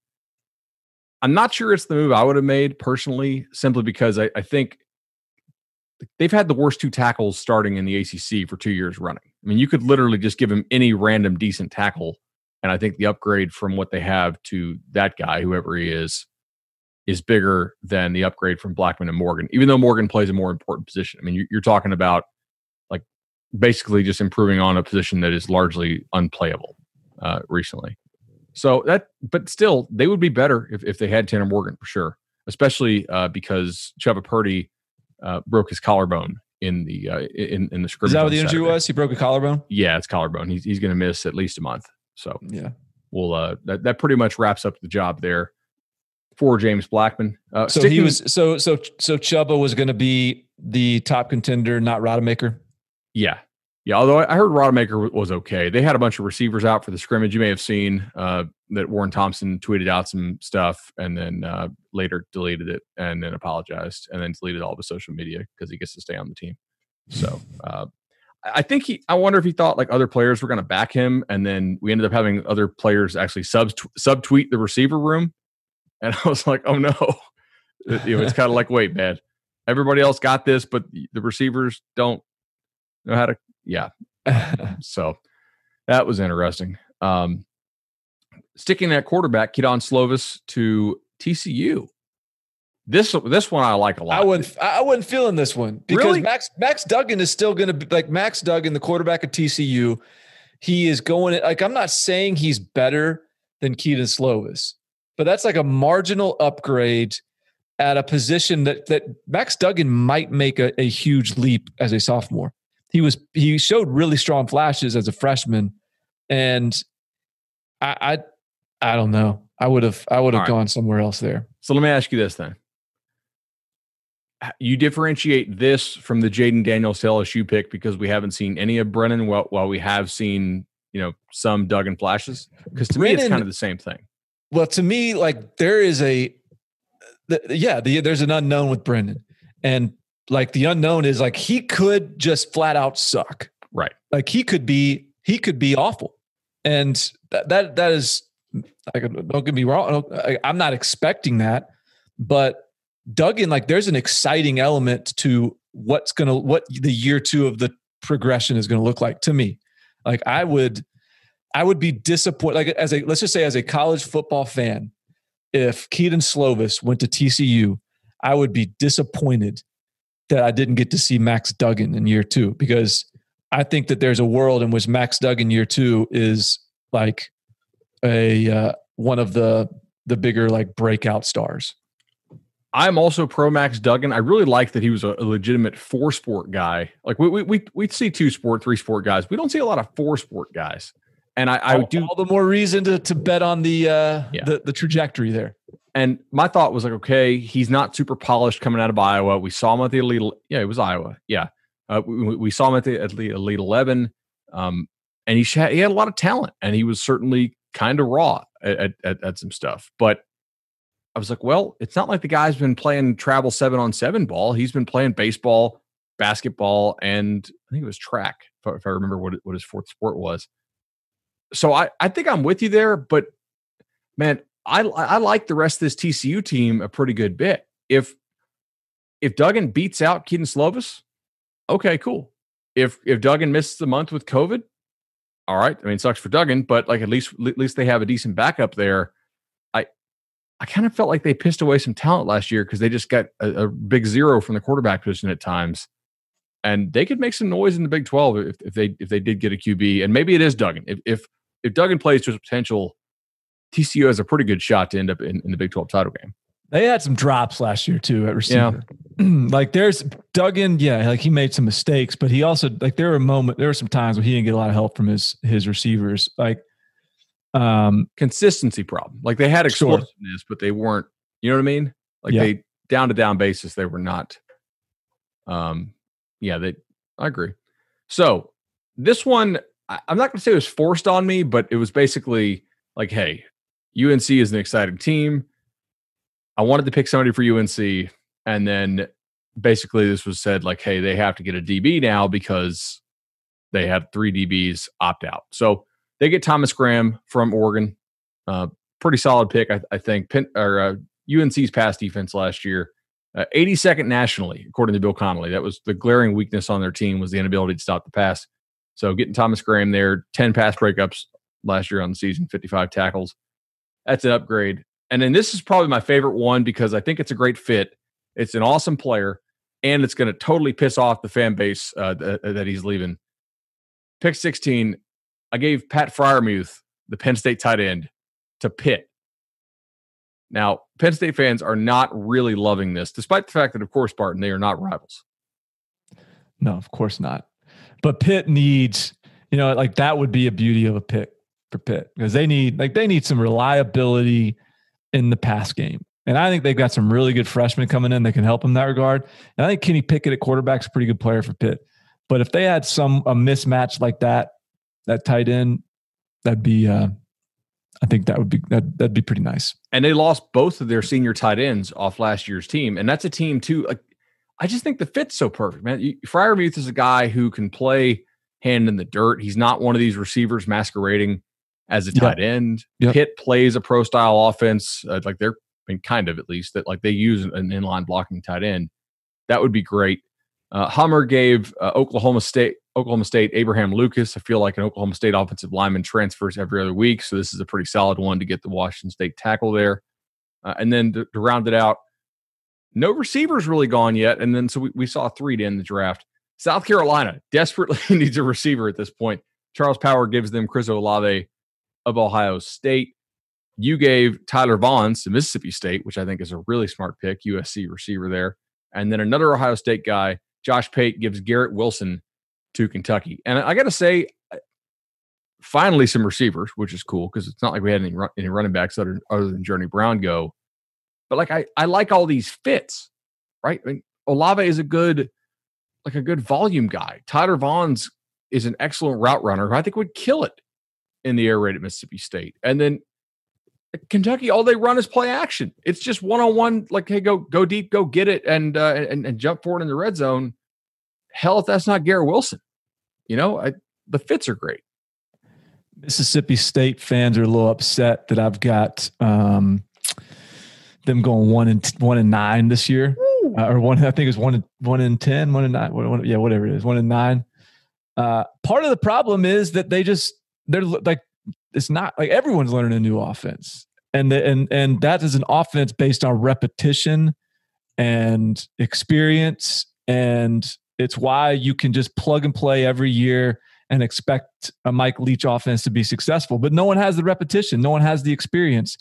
I'm not sure it's the move I would have made personally, simply because I, I think they've had the worst two tackles starting in the ACC for two years running. I mean, you could literally just give him any random decent tackle and I think the upgrade from what they have to that guy, whoever he is, is bigger than the upgrade from Blackman and Morgan, even though Morgan plays a more important position. I mean, you're, talking about like basically just improving on a position that is largely unplayable uh, recently. So that, but still, they would be better if, if they had Tanner Morgan for sure, especially uh, because Chubba Purdy uh, broke his collarbone in the uh, in in the scrimmage. Is that what the injury was? He broke a collarbone. Yeah, it's collarbone. He's he's going to miss at least a month. So yeah, we'll uh that, that pretty much wraps up the job there for James Blackman. Uh, so sticking, he was so so so Chubba was going to be the top contender, not Rodemaker. Yeah, yeah. Although I heard Rodemaker was okay. They had a bunch of receivers out for the scrimmage. You may have seen uh, that Warren Thompson tweeted out some stuff and then uh, later deleted it and then apologized and then deleted all the social media because he gets to stay on the team. So uh, I think he. I wonder if he thought like other players were going to back him, and then we ended up having other players actually sub subtweet the receiver room, and I was like, oh no, you know, it's kind of like, wait, man, everybody else got this, but the receivers don't know how to. Yeah, so that was interesting. Um, sticking that quarterback, Kedon Slovis to TCU. This this one I like a lot. I wouldn't I wasn't feeling this one because really? Max Max Duggan is still going to be like Max Duggan, the quarterback of TCU. He is going like I'm not saying he's better than Kedon Slovis, but that's like a marginal upgrade at a position that that Max Duggan might make a, a huge leap as a sophomore. He was he showed really strong flashes as a freshman, and I I, I don't know. I would have I would have right. gone somewhere else there. So let me ask you this then you differentiate this from the Jayden Daniels LSU pick because we haven't seen any of Brennan while, while we have seen, you know, some Duggan flashes? Because to Brennan, me, it's kind of the same thing. Well, to me, like there is a, the, yeah, the, there's an unknown with Brennan, And like the unknown is like he could just flat out suck. Right. Like he could be, he could be awful. And that, that, that is, like, don't get me wrong. I'm not expecting that, but Duggan, like there's an exciting element to what's gonna what the year two of the progression is gonna look like to me. Like I would I would be disappointed like as a let's just say as a college football fan, if Kedon Slovis went to TCU, I would be disappointed that I didn't get to see Max Duggan in year two because I think that there's a world in which Max Duggan year two is like a uh, one of the the bigger like breakout stars. I'm also pro Max Duggan. I really like that he was a, legitimate four sport guy. Like we we we we see two sport, three sport guys. We don't see a lot of four sport guys. And I, I all, do all the more reason to to bet on the uh yeah. the, the trajectory there. And my thought was like, okay, he's not super polished coming out of Iowa. We saw him at the elite. Yeah, it was Iowa. Yeah, uh, we, we, saw him at the, at the elite eleven, um, and he had, he had a lot of talent, and he was certainly kind of raw at, at, at some stuff. But I was like, well, it's not like the guy's been playing travel seven on seven ball. He's been playing baseball, basketball, and I think it was track, if, if I remember what, what his fourth sport was. So I, I think I'm with you there, but man, I I like the rest of this TCU team a pretty good bit. If if Duggan beats out Kedon Slovis, okay, cool. If if Duggan misses the month with COVID, all right. I mean, sucks for Duggan, but like at least at least they have a decent backup there. I I kind of felt like they pissed away some talent last year because they just got a, a, big zero from the quarterback position at times, and they could make some noise in the Big Twelve if, if they if they did get a QB, and maybe it is Duggan. If if if Duggan plays to his potential, TCU has a pretty good shot to end up in, in the Big Twelve title game. They had some drops last year too at receiver. Yeah. like there's Duggan, yeah, like he made some mistakes, but he also like there were moment, there were some times where he didn't get a lot of help from his his receivers. Like um consistency problem. Like they had explosiveness, sure. but they weren't, you know what I mean? Like yeah. they down to down basis, they were not um yeah, they I agree. So this one I, I'm not gonna say it was forced on me, but it was basically like, hey, UNC is an exciting team I wanted to pick somebody for UNC, and then basically this was said like, hey, they have to get a DB now because they have three DBs opt out. So they get Thomas Graham from Oregon. Uh, pretty solid pick, I, I think. Pin, or uh, UNC's pass defense last year, uh, 82nd nationally, according to Bill Connelly. That was the glaring weakness on their team was the inability to stop the pass. So getting Thomas Graham there, 10 pass breakups last year on the season, 55 tackles. That's an upgrade. And then this is probably my favorite one because I think it's a great fit. It's an awesome player, and it's going to totally piss off the fan base uh, th- uh, that he's leaving. Pick 16, I gave Pat Freiermuth, the Penn State tight end, to Pitt. Now, Penn State fans are not really loving this, despite the fact that, of course, Barton, they are not rivals. No, of course not. But Pitt needs, you know, like that would be a beauty of a pick for Pitt because they need, like, they need some reliability in the pass game. And I think they've got some really good freshmen coming in that can help them in that regard. And I think Kenny Pickett at quarterback is a pretty good player for Pitt. But if they had some a mismatch like that, that tight end, that'd be uh I think that would be that that'd be pretty nice. And they lost both of their senior tight ends off last year's team. And that's a team too. Like I just think the fit's so perfect, man. Freiermuth is a guy who can play hand in the dirt. He's not one of these receivers masquerading as a tight yep. end. Yep. Pitt plays a pro style offense, uh, like they're I mean, kind of at least that like they use an inline blocking tight end. That would be great. Uh, Hummer gave uh, Oklahoma State Oklahoma State Abraham Lucas. I feel like an Oklahoma State offensive lineman transfers every other week, so this is a pretty solid one to get the Washington State tackle there. Uh, and then to, to, round it out, no receivers really gone yet. And then so we, we saw three to end the draft. South Carolina desperately needs a receiver at this point. Charles Power gives them Chris Olave of Ohio State. You gave Tyler Vaughns to Mississippi State, which I think is a really smart pick, USC receiver there. And then another Ohio State guy, Josh Pate, gives Garrett Wilson to Kentucky. And I got to say, uh, finally some receivers, which is cool because it's not like we had any, any running backs other, other than Journey Brown go. But like I, I like all these fits, right? I mean, Olave is a good, like a good volume guy. Tyler Vaughns is an excellent route runner who I think would kill it in the air raid at Mississippi State. And then Kentucky, all they run is play action. It's just one on one, like, hey, go go deep, go get it, and uh, and, and jump forward in the red zone. Hell, if that's not Garrett Wilson, you know, I, the fits are great. Mississippi State fans are a little upset that I've got um, them going one and one and nine this year, uh, or one. I think it's one in one in ten, one and nine. One, one, yeah, whatever it is, one and nine. Uh, part of the problem is that they just they're like it's not like everyone's learning a new offense. And the, and and that is an offense based on repetition and experience. And it's why you can just plug and play every year and expect a Mike Leach offense to be successful. But no one has the repetition. No one has the experience.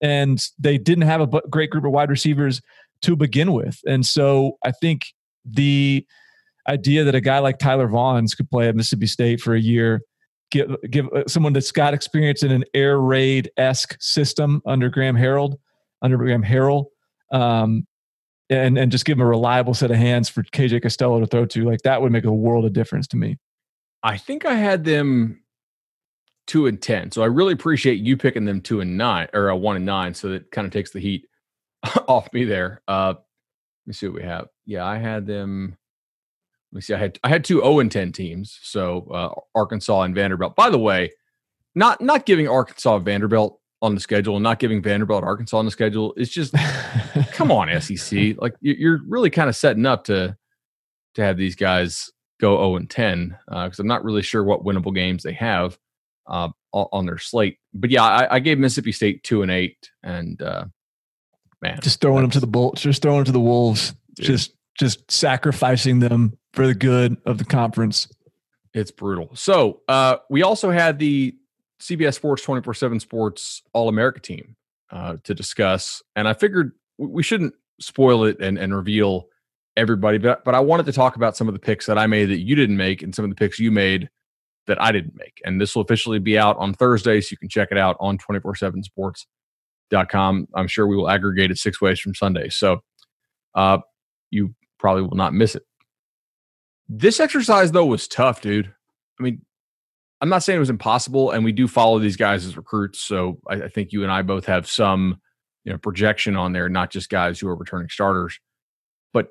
And they didn't have a great group of wide receivers to begin with. And so i think the idea that a guy like Tyler Vaughns could play at Mississippi State for a year give give uh, someone that's got experience in an air raid esque system under Graham Harrell, under Graham Harrell, um, and and just give him a reliable set of hands for KJ Costello to throw to. Like that would make a world of difference to me. I think I had them two and ten. So I really appreciate you picking them two and nine or a one and nine. So that kind of takes the heat off me there. Uh, let me see what we have. Yeah, I had them. Let me see. I had I had two zero oh and ten teams. So uh, Arkansas and Vanderbilt. By the way, not not giving Arkansas Vanderbilt on the schedule and not giving Vanderbilt Arkansas on the schedule is just come on SEC. Like you're really kind of setting up to to have these guys go 0 and 10 because uh, I'm not really sure what winnable games they have uh, on their slate. But yeah, I, I, gave Mississippi State two and eight, and uh, man, just throwing them to the bull, just throwing them to the wolves, dude. just just sacrificing them for the good of the conference. It's brutal. So uh, we also had the CBS Sports 24 7 Sports All America team uh, to discuss. And I figured we shouldn't spoil it and, and reveal everybody, but, but I wanted to talk about some of the picks that I made that you didn't make and some of the picks you made that I didn't make. And this will officially be out on Thursday, so you can check it out on 24 7 sports.com. I'm sure we will aggregate it six ways from Sunday. So uh, you probably will not miss it. This exercise, though, was tough, dude. I mean, I'm not saying it was impossible, and we do follow these guys as recruits. So I, I, think you and I both have some, you know, projection on there, not just guys who are returning starters. But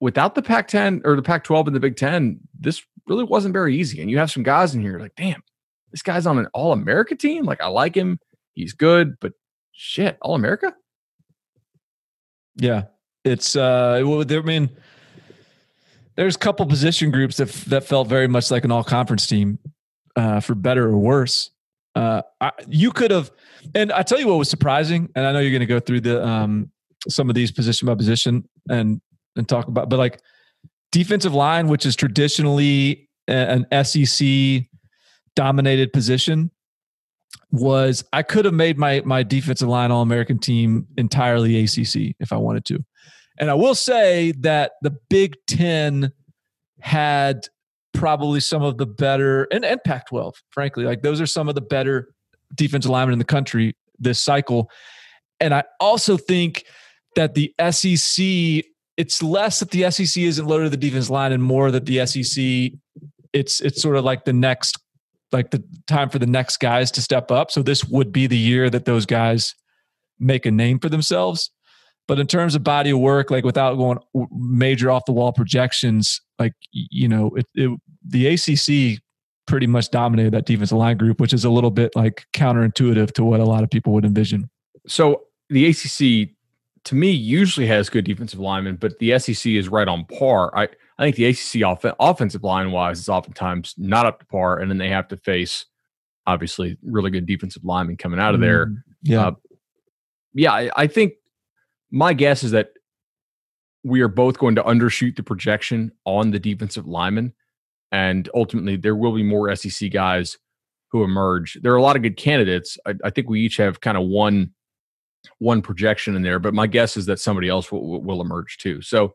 without the Pac-10 or the Pac-12 and the Big Ten, this really wasn't very easy. And you have some guys in here like, damn, this guy's on an All-America team. Like I like him, he's good, but shit, All-America. Yeah, it's uh, I mean there's a couple position groups that that felt very much like an all conference team, uh, for better or worse. Uh, I, you could have, and I tell you what was surprising, and I know you're going to go through the um, some of these position by position and and talk about, but like defensive line, which is traditionally an SEC dominated position, was I could have made my my defensive line All American team entirely ACC if I wanted to. And I will say that the Big Ten had probably some of the better, and, and Pac 12, frankly, like those are some of the better defensive linemen in the country this cycle. And I also think that the SEC, it's less that the SEC isn't loaded to the defense line and more that the SEC, it's it's sort of like the next, like the time for the next guys to step up. So this would be the year that those guys make a name for themselves. But in terms of body of work, like without going major off the wall projections, like you know, it, it, the ACC pretty much dominated that defensive line group, which is a little bit like counterintuitive to what a lot of people would envision. So the ACC, to me, usually has good defensive linemen, but the SEC is right on par. I I think the ACC off- offensive line wise is oftentimes not up to par, and then they have to face obviously really good defensive linemen coming out of there. Mm, yeah, uh, yeah. I, I think my guess is that we are both going to undershoot the projection on the defensive lineman. And ultimately, there will be more SEC guys who emerge. There are a lot of good candidates. I, I think we each have kind of one one projection in there, but my guess is that somebody else will, will emerge too. So,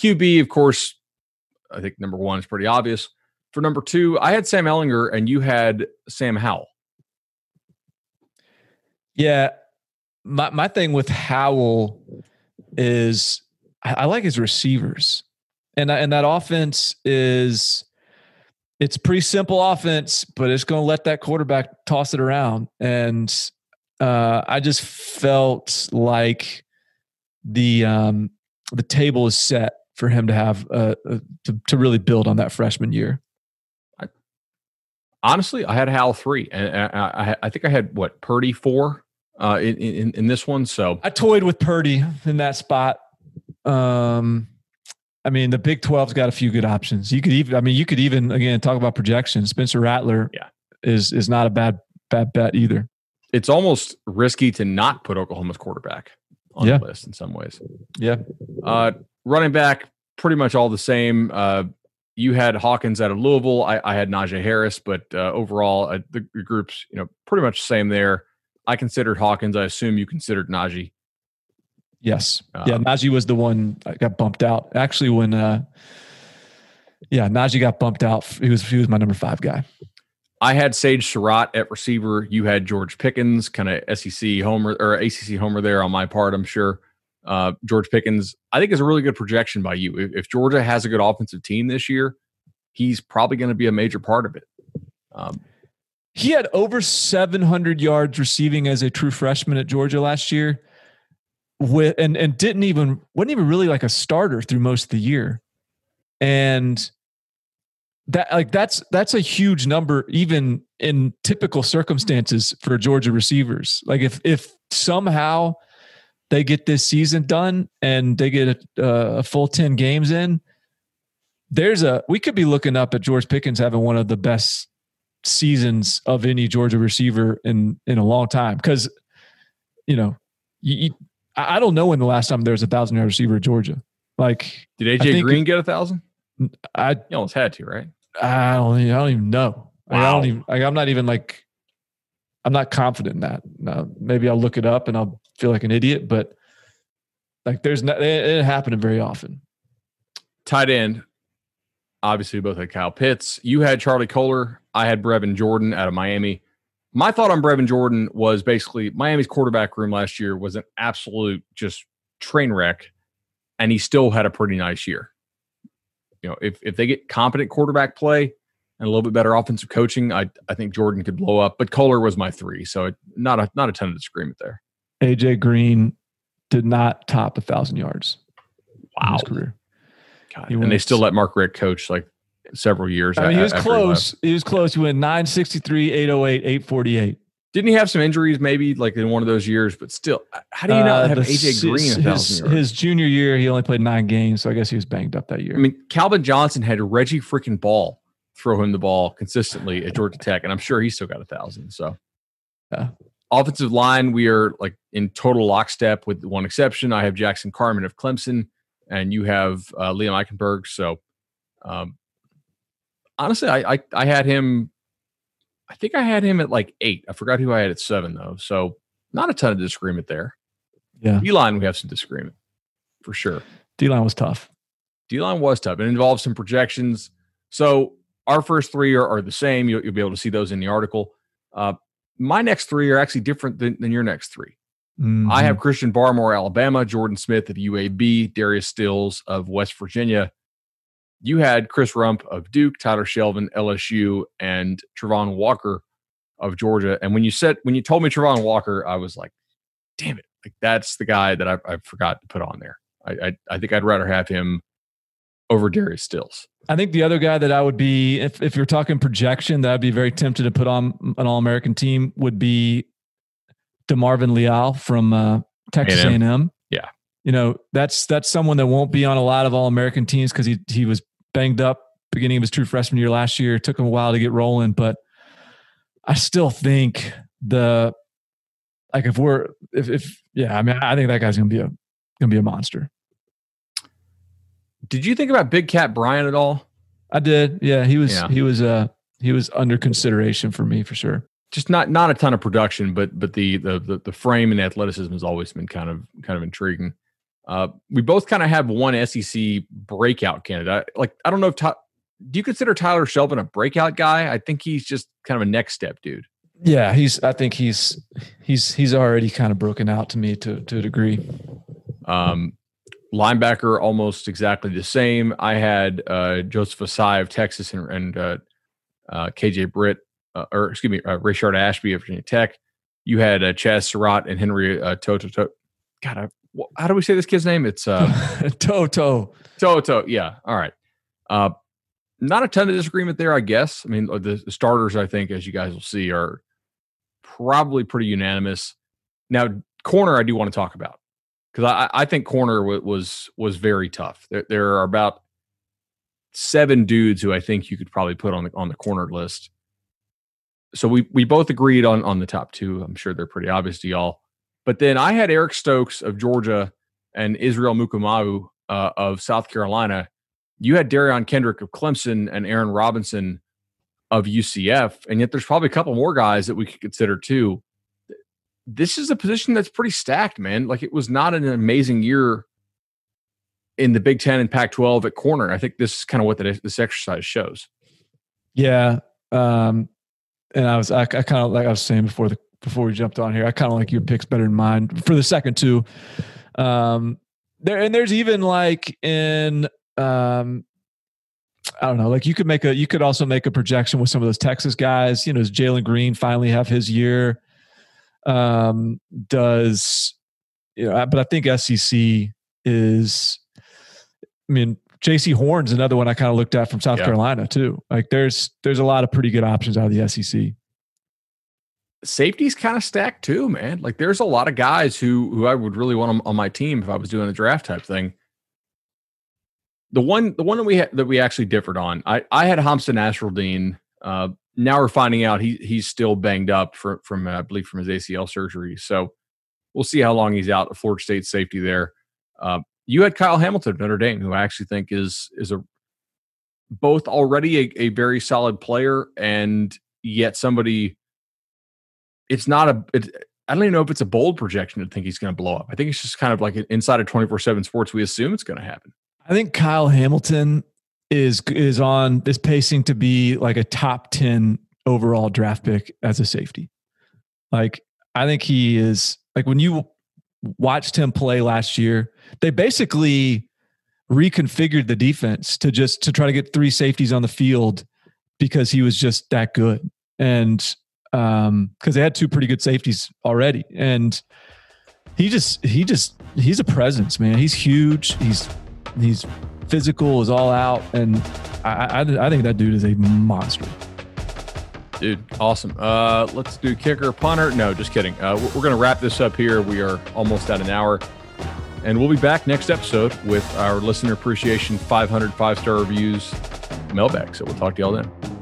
QB, of course, I think number one is pretty obvious. For number two, I had Sam Ehlinger and you had Sam Howell. Yeah, my my thing with Howell is I, I like his receivers, and and that offense is it's pretty simple offense, but it's going to let that quarterback toss it around. And uh, I just felt like the um, the table is set for him to have uh, uh, to to really build on that freshman year. Honestly, I had Howell three, and I, I, I think I had what Purdy four uh, in, in, in this one. So I toyed with Purdy in that spot. Um, I mean, the Big 12's got a few good options. You could even, I mean, you could even again talk about projections. Spencer Rattler, yeah, is is not a bad bad bet either. It's almost risky to not put Oklahoma's quarterback on yeah. the list in some ways. Yeah. Uh, running back, pretty much all the same. Uh, you had Hawkins out of Louisville. I, I had Najee Harris, but uh, overall, uh, the, the groups, you know, pretty much the same there. I considered Hawkins. I assume you considered Najee. Yes. Um, yeah, Najee was the one that got bumped out. Actually, when uh yeah, Najee got bumped out. He was he was my number five guy. I had Sage Surratt at receiver. You had George Pickens, kind of SEC homer or ACC homer there on my part. I'm sure. Uh, George Pickens, I think, is a really good projection by you. If, if Georgia has a good offensive team this year, he's probably going to be a major part of it. Um, he had over 700 yards receiving as a true freshman at Georgia last year with and and didn't even wasn't even really like a starter through most of the year. And that like that's that's a huge number even in typical circumstances for Georgia receivers. Like if if somehow they get this season done and they get a, a full 10 games in, there's a we could be looking up at George Pickens having one of the best seasons of any Georgia receiver in in a long time because you know you, you, I don't know when the last time there was a thousand yard receiver at Georgia. Like did AJ Green get a thousand? I you almost had to, right? I don't. I don't even know. Wow. I don't even. Like, I'm not even like. I'm not confident in that. Now, maybe I'll look it up and I'll feel like an idiot, but like there's not. It, it happening very often. Tight end. Obviously, we both had Kyle Pitts. You had Charlie Kolar. I had Brevin Jordan out of Miami. My thought on Brevin Jordan was basically Miami's quarterback room last year was an absolute just train wreck, and he still had a pretty nice year you know, if if they get competent quarterback play and a little bit better offensive coaching, I I think Jordan could blow up. But Kolar was my three, so it, not a not a ton of disagreement there. AJ Green did not top a thousand yards. Wow, His career. God, and they still let Mark Richt coach like several years. I mean, he was close. He, he was close. He went 963, 808, 848. Didn't he have some injuries maybe like in one of those years? But still, how do you not uh, have AJ Green? His, his, junior year, he only played nine games, so I guess he was banged up that year. I mean, Calvin Johnson had Reggie freaking Ball throw him the ball consistently at Georgia Tech, and I'm sure he still got a thousand. So, yeah. Offensive line, we are like in total lockstep with one exception. I have Jackson Carman of Clemson, and you have uh, Liam Eichenberg. So, um, honestly, I, I I had him I think I had him at like eight. I forgot who I had at seven though. So not a ton of disagreement there. Yeah. D line, we have some disagreement for sure. D line was tough. D line was tough. It involves some projections. So our first three are, are the same. You'll, you'll, be able to see those in the article. Uh, my next three are actually different than, than your next 3 mm-hmm. I have Christian Barmore, Alabama, Jordan Smith of UAB, Darius Stills of West Virginia, you had Chris Rumph of Duke, Tyler Shelvin, LSU, and Travon Walker of Georgia. And when you said when you told me Travon Walker, I was like, damn it. Like that's the guy that I, I forgot to put on there. I, I, I think I'd rather have him over Darius Stills. I think the other guy that I would be, if if you're talking projection, that I'd be very tempted to put on an All American team would be DeMarvin Leal from uh, Texas A&M. Yeah, you know that's that's someone that won't be on a lot of All American teams because he he was banged up beginning of his true freshman year last year. It took him a while to get rolling, but I still think the like if we're if if yeah, I mean I think that guy's gonna be a gonna be a monster. Did you think about Big Cat Bryant at all? I did. Yeah, he was yeah. he was uh he was under consideration for me for sure. Just not not a ton of production, but but the the the, the frame and athleticism has always been kind of kind of intriguing. Uh, we both kind of have one SEC breakout candidate. Like, I don't know if Ty- do you consider Tyler Shelvin a breakout guy? I think he's just kind of a next step dude. Yeah, he's. I think he's he's he's already kind of broken out to me to to a degree. Um, linebacker almost exactly the same. I had uh, Joseph Ossai of Texas and, and uh, uh, KJ Britt, uh, or excuse me, uh, Rayshard Ashby of Virginia Tech. You had uh, Chaz Surratt and Henry uh, Toto. To- God, I how do we say this kid's name? It's uh, Toto. Toto. Yeah. All right. Uh, not a ton of disagreement there, I guess. I mean, the, the starters, I think, as you guys will see, are probably pretty unanimous. Now, corner, I do want to talk about because I, I think corner w- was was very tough. There, there are about seven dudes who I think you could probably put on the on the corner list. So we we both agreed on on the top two. I'm sure they're pretty obvious to y'all. But then I had Eric Stokes of Georgia and Israel Mukuamu uh, of South Carolina. You had Derion Kendrick of Clemson and Aaron Robinson of UCF. And yet there's probably a couple more guys that we could consider too. This is a position that's pretty stacked, man. Like it was not an amazing year in the Big Ten and Pac 12 at corner. I think this is kind of what the, this exercise shows. Yeah. Um, and I was, I, I kind of, like I was saying before the before we jumped on here. I kind of like your picks better than mine for the second two. Um, there and there's even like in um, I don't know. Like you could make a, you could also make a projection with some of those Texas guys. You know, does Jalen Green finally have his year? Um, does you know? But I think SEC is. I mean, Jaycee Horn's another one I kind of looked at from South yeah. Carolina too. Like there's there's a lot of pretty good options out of the SEC. Safety's kind of stacked too, man. Like there's a lot of guys who who I would really want on my team if I was doing a draft type thing. The one the one that we ha- that we actually differed on, I I had Hamsah Nasirildeen. Uh, now we're finding out he he's still banged up for, from uh, I believe from his ACL surgery. So we'll see how long he's out. Of Florida State safety there. Uh, you had Kyle Hamilton of Notre Dame, who I actually think is is a both already a, a very solid player and yet somebody. It's not a. It, I don't even know if it's a bold projection to think he's going to blow up. I think it's just kind of like inside of twenty four seven sports. We assume it's going to happen. I think Kyle Hamilton is is on is pacing to be like a top ten overall draft pick as a safety. Like I think he is like when you watched him play last year, they basically reconfigured the defense to just to try to get three safeties on the field because he was just that good. And um because they had two pretty good safeties already. And he just he just he's a presence, man. He's huge. He's he's physical, is all out, and I, I, I think that dude is a monster. Dude, awesome. Uh, let's do kicker, punter. No, just kidding. Uh, we're going to wrap this up here. We are almost at an hour. And we'll be back next episode with our listener appreciation 500 five star reviews mailbag. So we'll talk to y'all then.